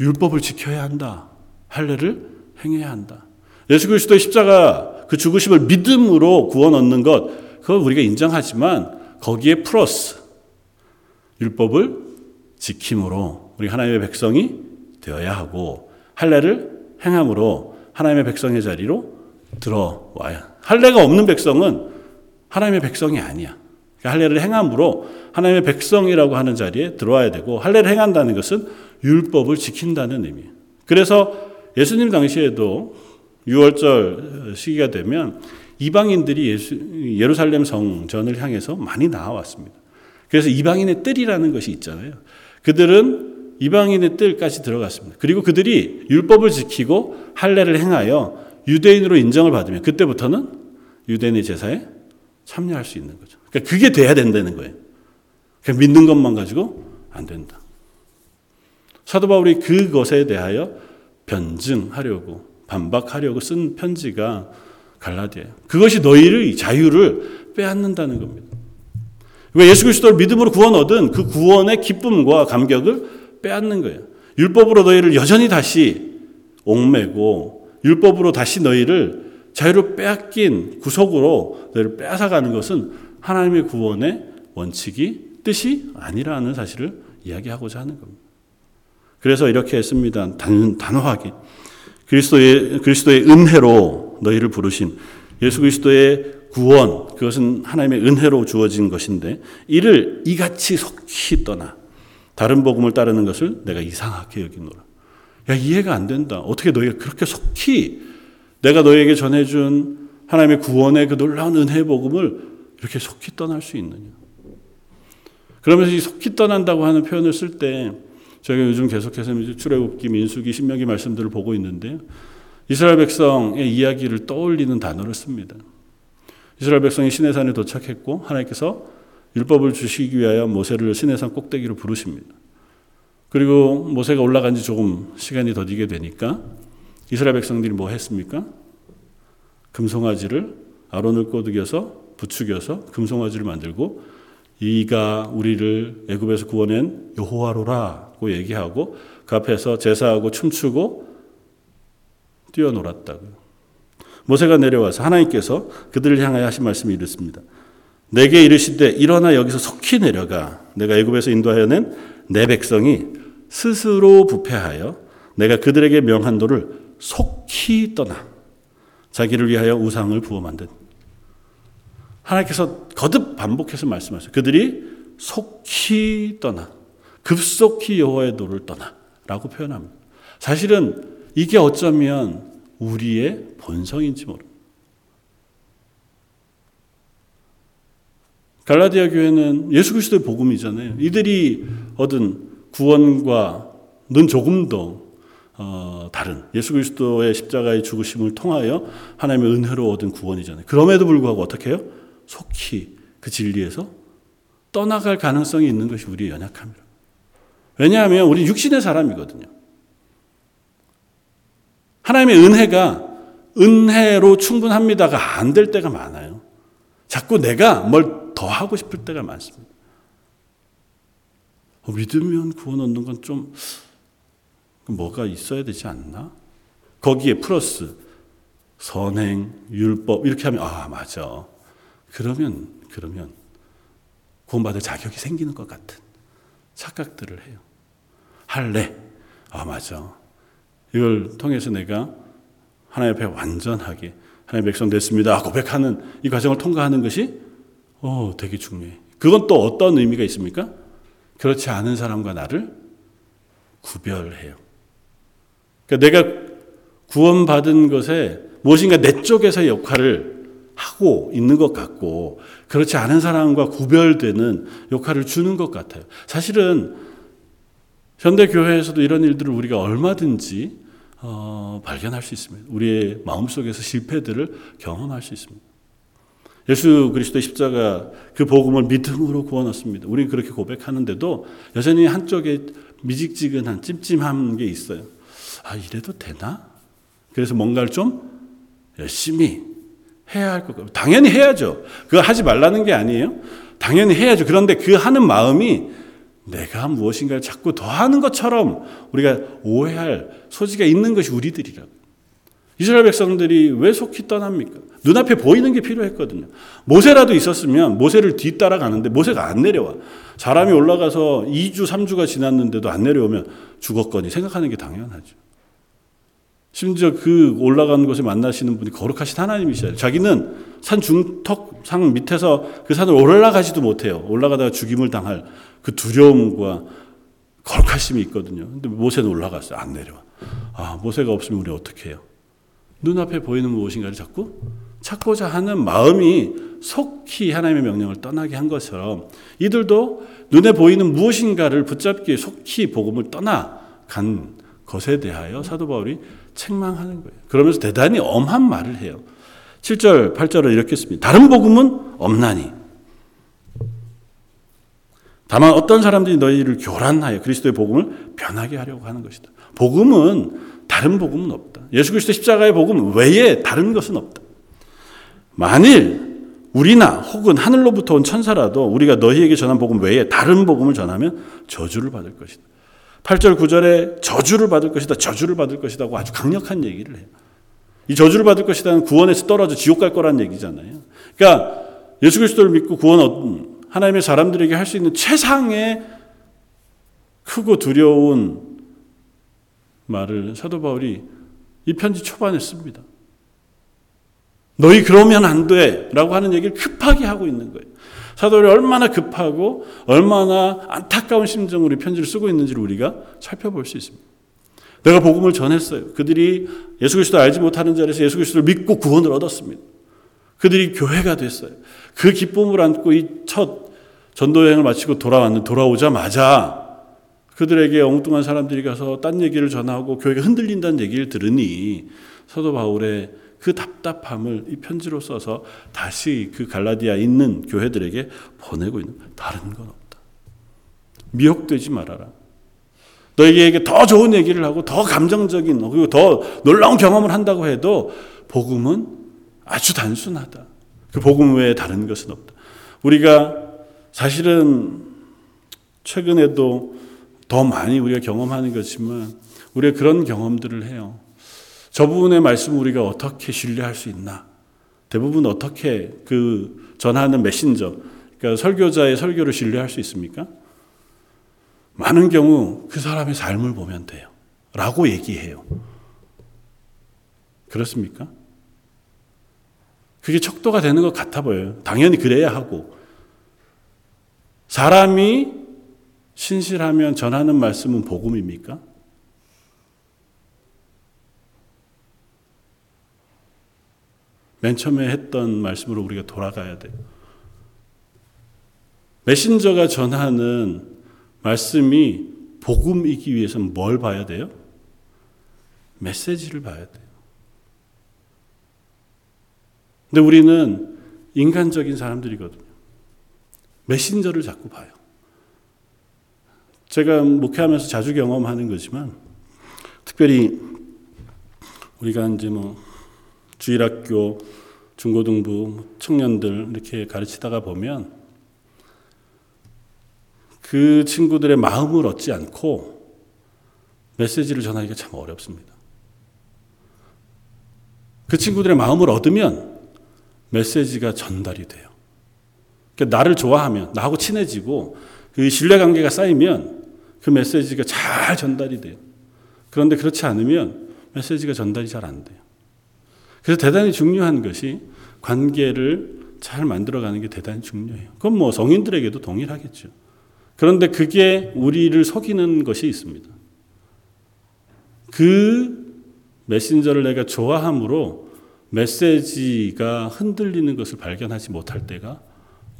율법을 지켜야 한다. 할례를 행해야 한다. 예수 그리스도의 십자가 그 죽으심을 믿음으로 구원 얻는 것 그걸 우리가 인정하지만 거기에 플러스 율법을 지킴으로 우리 하나님의 백성이 되어야 하고 할례를 행함으로 하나님의 백성의 자리로 들어와야. 할례가 없는 백성은 하나님의 백성이 아니야. 그러니까 할례를 행함으로 하나님의 백성이라고 하는 자리에 들어와야 되고 할례를 행한다는 것은 율법을 지킨다는 의미. 그래서 예수님 당시에도 6월절 시기가 되면 이방인들이 예수, 예루살렘 성전을 향해서 많이 나와왔습니다. 그래서 이방인의 뜰이라는 것이 있잖아요. 그들은 이방인의 뜰까지 들어갔습니다. 그리고 그들이 율법을 지키고 할례를 행하여 유대인으로 인정을 받으면 그때부터는 유대인의 제사에 참여할 수 있는 거죠. 그러니까 그게 돼야 된다는 거예요. 그냥 믿는 것만 가지고 안 된다. 사도 바울이 그것에 대하여 변증하려고 반박하려고 쓴 편지가 갈라디아예요. 그것이 너희를 자유를 빼앗는다는 겁니다. 왜 예수 그리스도를 믿음으로 구원 얻은 그 구원의 기쁨과 감격을 빼앗는 거예요. 율법으로 너희를 여전히 다시 옥매고 율법으로 다시 너희를 자유를 빼앗긴 구속으로 너희를 빼앗아가는 것은 하나님의 구원의 원칙이 뜻이 아니라는 사실을 이야기하고자 하는 겁니다. 그래서 이렇게 했습니다. 단, 단호하게. 그리스도의, 그리스도의 은혜로 너희를 부르신 예수 그리스도의 구원, 그것은 하나님의 은혜로 주어진 것인데, 이를 이같이 속히 떠나, 다른 복음을 따르는 것을 내가 이상하게 여기노라. 야, 이해가 안 된다. 어떻게 너희가 그렇게 속히 내가 너희에게 전해준 하나님의 구원의 그 놀라운 은혜의 복음을 이렇게 속히 떠날 수 있느냐. 그러면서 이 속히 떠난다고 하는 표현을 쓸 때, 저희가 요즘 계속해서 출애굽기, 민수기, 신명기 말씀들을 보고 있는데요. 이스라엘 백성의 이야기를 떠올리는 단어를 씁니다. 이스라엘 백성이 시내산에 도착했고 하나님께서 율법을 주시기 위하여 모세를 시내산 꼭대기로 부르십니다. 그리고 모세가 올라간 지 조금 시간이 더디게 되니까 이스라엘 백성들이 뭐 했습니까? 금송아지를 아론을 꼬드겨서 부추겨서 금송아지를 만들고 이가 우리를 애굽에서 구원한 여호와로라고 얘기하고 그 앞에서 제사하고 춤추고 뛰어놀았다고요. 모세가 내려와서 하나님께서 그들을 향하여 하신 말씀이 이렇습니다. 내게 이르시되 일어나 여기서 속히 내려가 내가 애굽에서 인도하여 낸 내 백성이 스스로 부패하여 내가 그들에게 명한 도를 속히 떠나 자기를 위하여 우상을 부어 만든 하나님께서 거듭 반복해서 말씀하세요. 그들이 속히 떠나 급속히 여호와의 도를 떠나라고 표현합니다. 사실은 이게 어쩌면 우리의 본성인지 모릅니다. 갈라디아 교회는 예수 그리스도의 복음이잖아요. 이들이 얻은 구원과는 조금 더 어, 다른 예수 그리스도의 십자가의 죽으심을 통하여 하나님의 은혜로 얻은 구원이잖아요. 그럼에도 불구하고 어떻게 해요? 속히 그 진리에서 떠나갈 가능성이 있는 것이 우리의 연약함이라. 왜냐하면 우리 육신의 사람이거든요. 하나님의 은혜가 은혜로 충분합니다가 안 될 때가 많아요. 자꾸 내가 뭘 더 하고 싶을 때가 많습니다. 어, 믿으면 구원 얻는 건 좀 뭐가 있어야 되지 않나? 거기에 플러스 선행, 율법 이렇게 하면 아 맞아. 그러면 그러면 구원받을 자격이 생기는 것 같은 착각들을 해요. 할래? 아 맞아. 이걸 통해서 내가 하나님 앞에 완전하게 하나님 백성 됐습니다. 고백하는 이 과정을 통과하는 것이 어, 되게 중요해. 그건 또 어떤 의미가 있습니까? 그렇지 않은 사람과 나를 구별해요. 그러니까 내가 구원받은 것에 무엇인가 내 쪽에서 역할을 하고 있는 것 같고 그렇지 않은 사람과 구별되는 역할을 주는 것 같아요. 사실은 현대 교회에서도 이런 일들을 우리가 얼마든지 어, 발견할 수 있습니다. 우리의 마음 속에서 실패들을 경험할 수 있습니다. 예수 그리스도의 십자가 그 복음을 믿음으로 구원 얻습니다. 우리는 그렇게 고백하는데도 여전히 한쪽에 미직지근한 찜찜한 게 있어요. 아, 이래도 되나? 그래서 뭔가를 좀 열심히 해야 할 것. 당연히 해야죠. 그거 하지 말라는 게 아니에요. 당연히 해야죠. 그런데 그 하는 마음이 내가 무엇인가를 자꾸 더 하는 것처럼 우리가 오해할 소지가 있는 것이 우리들이라고. 이스라엘 백성들이 왜 속히 떠납니까? 눈앞에 보이는 게 필요했거든요. 모세라도 있었으면 모세를 뒤따라 가는데 모세가 안 내려와. 사람이 올라가서 2주, 3주가 지났는데도 안 내려오면 죽었거니 생각하는 게 당연하죠. 심지어 그 올라가는 곳에 만나시는 분이 거룩하신 하나님이시잖아요. 자기는 산 중턱 상 밑에서 그 산을 올라가지도 못해요. 올라가다가 죽임을 당할 그 두려움과 거룩하심이 있거든요. 근데 모세는 올라갔어요. 안 내려와. 아, 모세가 없으면 우리 어떻게 해요? 눈앞에 보이는 무엇인가를 자꾸 찾고자 하는 마음이 속히 하나님의 명령을 떠나게 한 것처럼 이들도 눈에 보이는 무엇인가를 붙잡기에 속히 복음을 떠나간 것에 대하여 사도 바울이 책망하는 거예요. 그러면서 대단히 엄한 말을 해요. 7절, 8절을 이렇게 씁니다. 다른 복음은 없나니. 다만 어떤 사람들이 너희를 교란하여 그리스도의 복음을 변하게 하려고 하는 것이다. 복음은 다른 복음은 없다. 예수 그리스도 십자가의 복음 외에 다른 것은 없다. 만일 우리나 혹은 하늘로부터 온 천사라도 우리가 너희에게 전한 복음 외에 다른 복음을 전하면 저주를 받을 것이다. 8절 9절에 저주를 받을 것이다. 저주를 받을 것이다고 아주 강력한 얘기를 해요. 이 저주를 받을 것이다는 구원에서 떨어져 지옥 갈 거란 얘기잖아요. 그러니까 예수 그리스도를 믿고 구원 얻은 하나님의 사람들에게 할 수 있는 최상의 크고 두려운 말을 사도 바울이 이 편지 초반에 씁니다. 너희 그러면 안 돼. 라고 하는 얘기를 급하게 하고 있는 거예요. 사도들이 얼마나 급하고 얼마나 안타까운 심정으로 편지를 쓰고 있는지를 우리가 살펴볼 수 있습니다. 내가 복음을 전했어요. 그들이 예수 그리스도 알지 못하는 자리에서 예수 그리스도를 믿고 구원을 얻었습니다. 그들이 교회가 됐어요. 그 기쁨을 안고 이 첫 전도 여행을 마치고 돌아왔는 돌아오자마자 그들에게 엉뚱한 사람들이 가서 딴 얘기를 전하고 교회가 흔들린다는 얘기를 들으니 사도 바울의 그 답답함을 이 편지로 써서 다시 그 갈라디아 있는 교회들에게 보내고 있는 다른 건 없다. 미혹되지 말아라. 너에게 더 좋은 얘기를 하고 더 감정적인 그리고 더 놀라운 경험을 한다고 해도 복음은 아주 단순하다. 그 복음 외에 다른 것은 없다. 우리가 사실은 최근에도 더 많이 우리가 경험하는 것이지만 우리가 그런 경험들을 해요. 저 부분의 말씀 우리가 어떻게 신뢰할 수 있나? 대부분 어떻게 그 전하는 메신저, 그러니까 설교자의 설교를 신뢰할 수 있습니까? 많은 경우 그 사람의 삶을 보면 돼요. 라고 얘기해요. 그렇습니까? 그게 척도가 되는 것 같아 보여요. 당연히 그래야 하고. 사람이 신실하면 전하는 말씀은 복음입니까? 맨 처음에 했던 말씀으로 우리가 돌아가야 돼요. 메신저가 전하는 말씀이 복음이기 위해서는 뭘 봐야 돼요? 메시지를 봐야 돼요. 근데 우리는 인간적인 사람들이거든요. 메신저를 자꾸 봐요. 제가 목회하면서 자주 경험하는 거지만, 특별히 우리가 이제 뭐 주일학교, 중고등부, 청년들 이렇게 가르치다가 보면 그 친구들의 마음을 얻지 않고 메시지를 전하기가 참 어렵습니다. 그 친구들의 마음을 얻으면 메시지가 전달이 돼요. 그러니까 나를 좋아하면, 나하고 친해지고 그 신뢰관계가 쌓이면 그 메시지가 잘 전달이 돼요. 그런데 그렇지 않으면 메시지가 전달이 잘 안 돼요. 그래서 대단히 중요한 것이 관계를 잘 만들어가는 게 대단히 중요해요. 그건 뭐 성인들에게도 동일하겠죠. 그런데 그게 우리를 속이는 것이 있습니다. 그 메신저를 내가 좋아함으로 메시지가 흔들리는 것을 발견하지 못할 때가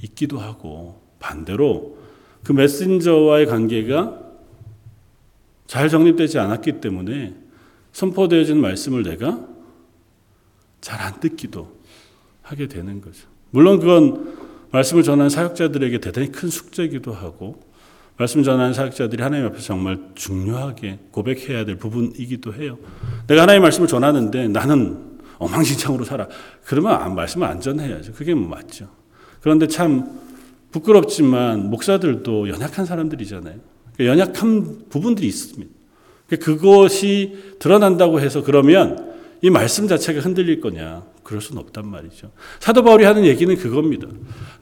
있기도 하고 반대로 그 메신저와의 관계가 잘 정립되지 않았기 때문에 선포되어진 말씀을 내가 잘 안 듣기도 하게 되는 거죠. 물론 그건 말씀을 전하는 사역자들에게 대단히 큰 숙제이기도 하고 말씀 전하는 사역자들이 하나님 앞에서 정말 중요하게 고백해야 될 부분이기도 해요. 내가 하나님 말씀을 전하는데 나는 엉망진창으로 살아. 그러면 말씀을 안 전해야죠. 그게 뭐 맞죠. 그런데 참 부끄럽지만 목사들도 연약한 사람들이잖아요. 그러니까 연약한 부분들이 있습니다. 그러니까 그것이 드러난다고 해서 그러면 이 말씀 자체가 흔들릴 거냐? 그럴 수는 없단 말이죠. 사도 바울이 하는 얘기는 그겁니다.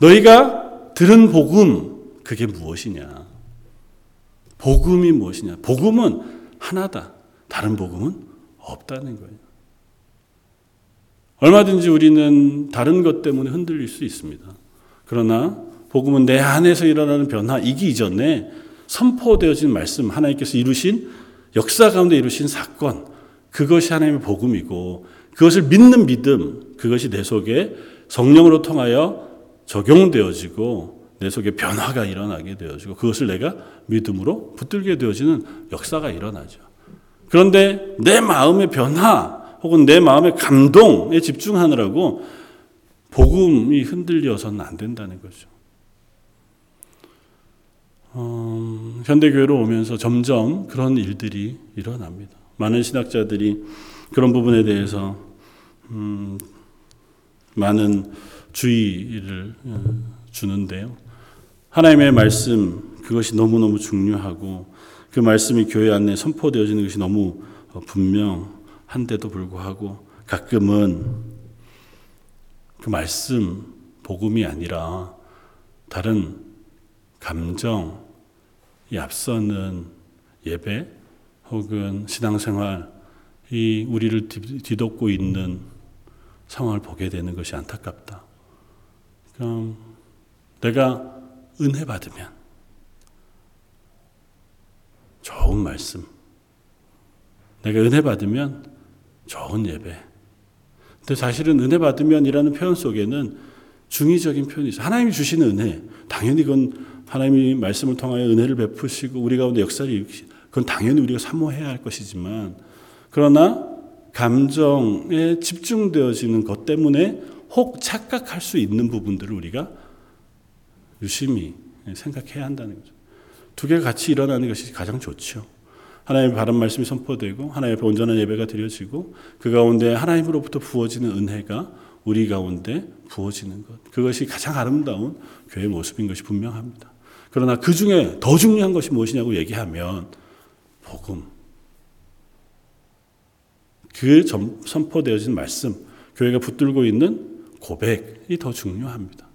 너희가 들은 복음, 그게 무엇이냐? 복음이 무엇이냐? 복음은 하나다. 다른 복음은 없다는 거예요. 얼마든지 우리는 다른 것 때문에 흔들릴 수 있습니다. 그러나 복음은 내 안에서 일어나는 변화 이기 이전에 선포되어진 말씀, 하나님께서 이루신 역사 가운데 이루신 사건, 그것이 하나님의 복음이고 그것을 믿는 믿음, 그것이 내 속에 성령으로 통하여 적용되어지고 내 속에 변화가 일어나게 되어지고 그것을 내가 믿음으로 붙들게 되어지는 역사가 일어나죠. 그런데 내 마음의 변화 혹은 내 마음의 감동에 집중하느라고 복음이 흔들려서는 안 된다는 거죠. 어, 현대교회로 오면서 점점 그런 일들이 일어납니다. 많은 신학자들이 그런 부분에 대해서 음, 많은 주의를 어, 주는데요. 하나님의 말씀 그것이 너무너무 중요하고 그 말씀이 교회 안에 선포되어지는 것이 너무 어, 분명한데도 불구하고 가끔은 그 말씀 복음이 아니라 다른 감정이 앞서는 예배 혹은 신앙생활 이 우리를 뒤덮고 있는 상황을 보게 되는 것이 안타깝다. 그럼 내가 은혜 받으면 좋은 말씀, 내가 은혜 받으면 좋은 예배. 근데 사실은 은혜 받으면이라는 표현 속에는 중의적인 표현이 있어요. 하나님이 주시는 은혜. 당연히 그건 하나님이 말씀을 통하여 은혜를 베푸시고 우리 가운데 역사를 일으키시 그건 당연히 우리가 사모해야 할 것이지만 그러나 감정에 집중되어지는 것 때문에 혹 착각할 수 있는 부분들을 우리가 유심히 생각해야 한다는 거죠. 두 개가 같이 일어나는 것이 가장 좋죠. 하나님의 바른 말씀이 선포되고 하나님의 온전한 예배가 드려지고 그 가운데 하나님으로부터 부어지는 은혜가 우리 가운데 부어지는 것. 그것이 가장 아름다운 교회의 모습인 것이 분명합니다. 그러나 그 중에 더 중요한 것이 무엇이냐고 얘기하면 복음. 그 선포되어진 말씀, 교회가 붙들고 있는 고백이 더 중요합니다.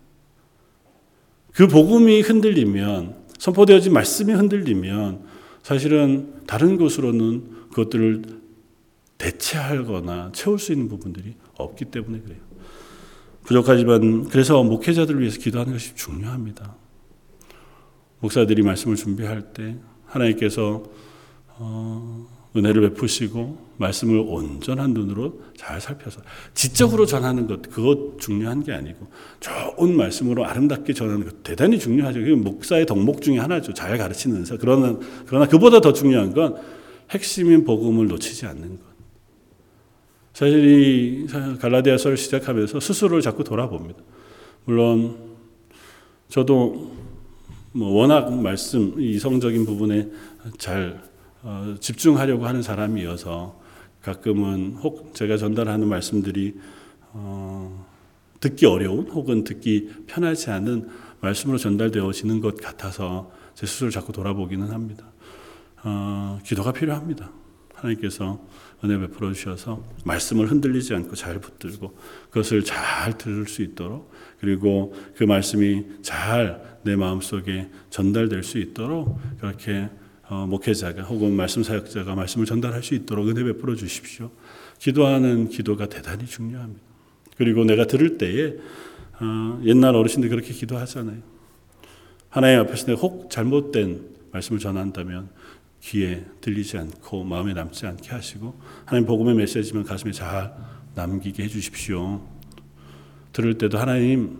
그 복음이 흔들리면, 선포되어진 말씀이 흔들리면, 사실은 다른 것으로는 그것들을 대체하거나 채울 수 있는 부분들이 없기 때문에 그래요. 부족하지만, 그래서 목회자들을 위해서 기도하는 것이 중요합니다. 목사들이 말씀을 준비할 때 하나님께서 어, 은혜를 베푸시고 말씀을 온전한 눈으로 잘 살펴서 지적으로 전하는 것 그것 중요한 게 아니고 좋은 말씀으로 아름답게 전하는 것 대단히 중요하죠. 그 목사의 덕목 중에 하나죠. 잘 가르치는 사. 그러나 그러나 그보다 더 중요한 건 핵심인 복음을 놓치지 않는 것. 사실 이 갈라디아서를 시작하면서 스스로를 자꾸 돌아봅니다. 물론 저도 뭐 워낙 말씀 이성적인 부분에 잘 어, 집중하려고 하는 사람이어서 가끔은 혹 제가 전달하는 말씀들이 어, 듣기 어려운 혹은 듣기 편하지 않은 말씀으로 전달되어지는 것 같아서 제 스스로 자꾸 돌아보기는 합니다. 어, 기도가 필요합니다. 하나님께서 은혜 베풀어 주셔서 말씀을 흔들리지 않고 잘 붙들고 그것을 잘 들을 수 있도록 그리고 그 말씀이 잘 내 마음속에 전달될 수 있도록 그렇게 어, 목회자가 혹은 말씀 사역자가 말씀을 전달할 수 있도록 은혜 베풀어 주십시오. 기도하는 기도가 대단히 중요합니다. 그리고 내가 들을 때에 어, 옛날 어르신들 그렇게 기도하잖아요. 하나님 앞에서 내가 혹 잘못된 말씀을 전한다면 귀에 들리지 않고 마음에 남지 않게 하시고 하나님 복음의 메시지면 가슴에 잘 남기게 해 주십시오. 들을 때도 하나님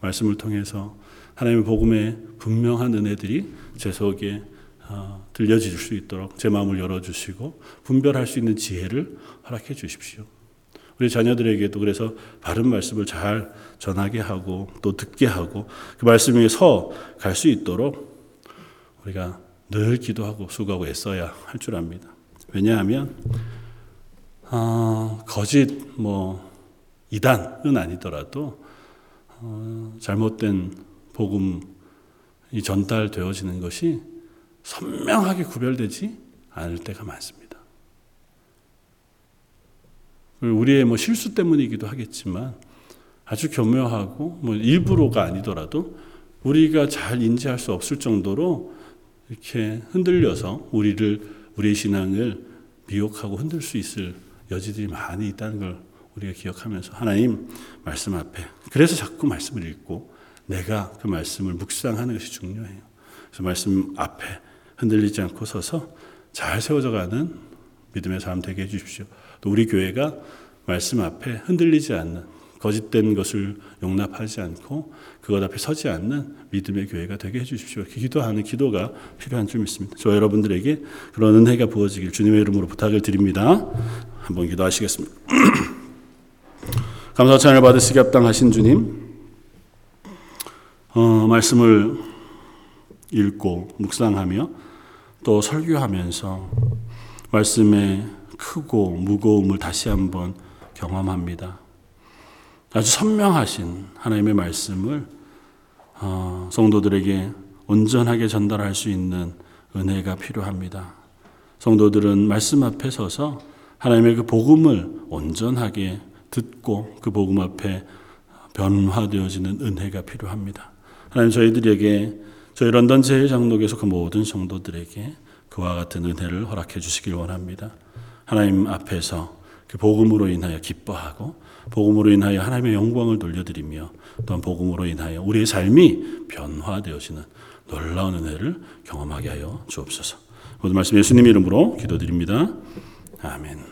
말씀을 통해서 하나님의 복음의 분명한 은혜들이 제 속에 어, 들려질 수 있도록 제 마음을 열어주시고 분별할 수 있는 지혜를 허락해 주십시오. 우리 자녀들에게도 그래서 바른 말씀을 잘 전하게 하고 또 듣게 하고 그 말씀 위에 서 갈 수 있도록 우리가 늘 기도하고 수고하고 애써야 할 줄 압니다. 왜냐하면 어, 거짓 뭐 이단은 아니더라도 어, 잘못된 복음이 전달되어지는 것이 선명하게 구별되지 않을 때가 많습니다. 우리의 뭐 실수 때문이기도 하겠지만 아주 교묘하고 뭐 일부러가 아니더라도 우리가 잘 인지할 수 없을 정도로 이렇게 흔들려서 우리를 우리의 신앙을 미혹하고 흔들 수 있을 여지들이 많이 있다는 걸 우리가 기억하면서 하나님 말씀 앞에 그래서 자꾸 말씀을 읽고 내가 그 말씀을 묵상하는 것이 중요해요. 그래서 말씀 앞에 흔들리지 않고 서서 잘 세워져 가는 믿음의 사람 되게 해 주십시오. 또 우리 교회가 말씀 앞에 흔들리지 않는 거짓된 것을 용납하지 않고 그것 앞에 서지 않는 믿음의 교회가 되게 해주십시오. 기도하는 기도가 필요한 줄 믿습니다. 저 여러분들에게 그런 은혜가 부어지길 주님의 이름으로 부탁을 드립니다. 한번 기도하시겠습니다. 감사 찬을 받으시기 합당하신 주님, 어, 말씀을 읽고 묵상하며 또 설교하면서 말씀의 크고 무거움을 다시 한번 경험합니다. 아주 선명하신 하나님의 말씀을 어, 성도들에게 온전하게 전달할 수 있는 은혜가 필요합니다. 성도들은 말씀 앞에 서서 하나님의 그 복음을 온전하게 듣고 그 복음 앞에 변화되어지는 은혜가 필요합니다. 하나님 저희들에게 저희 런던 제일장로교에 속한 모든 성도들에게 그와 같은 은혜를 허락해 주시길 원합니다. 하나님 앞에서 그 복음으로 인하여 기뻐하고 복음으로 인하여 하나님의 영광을 돌려드리며 또한 복음으로 인하여 우리의 삶이 변화되어지는 놀라운 은혜를 경험하게 하여 주옵소서. 모든 말씀 예수님 이름으로 기도드립니다. 아멘.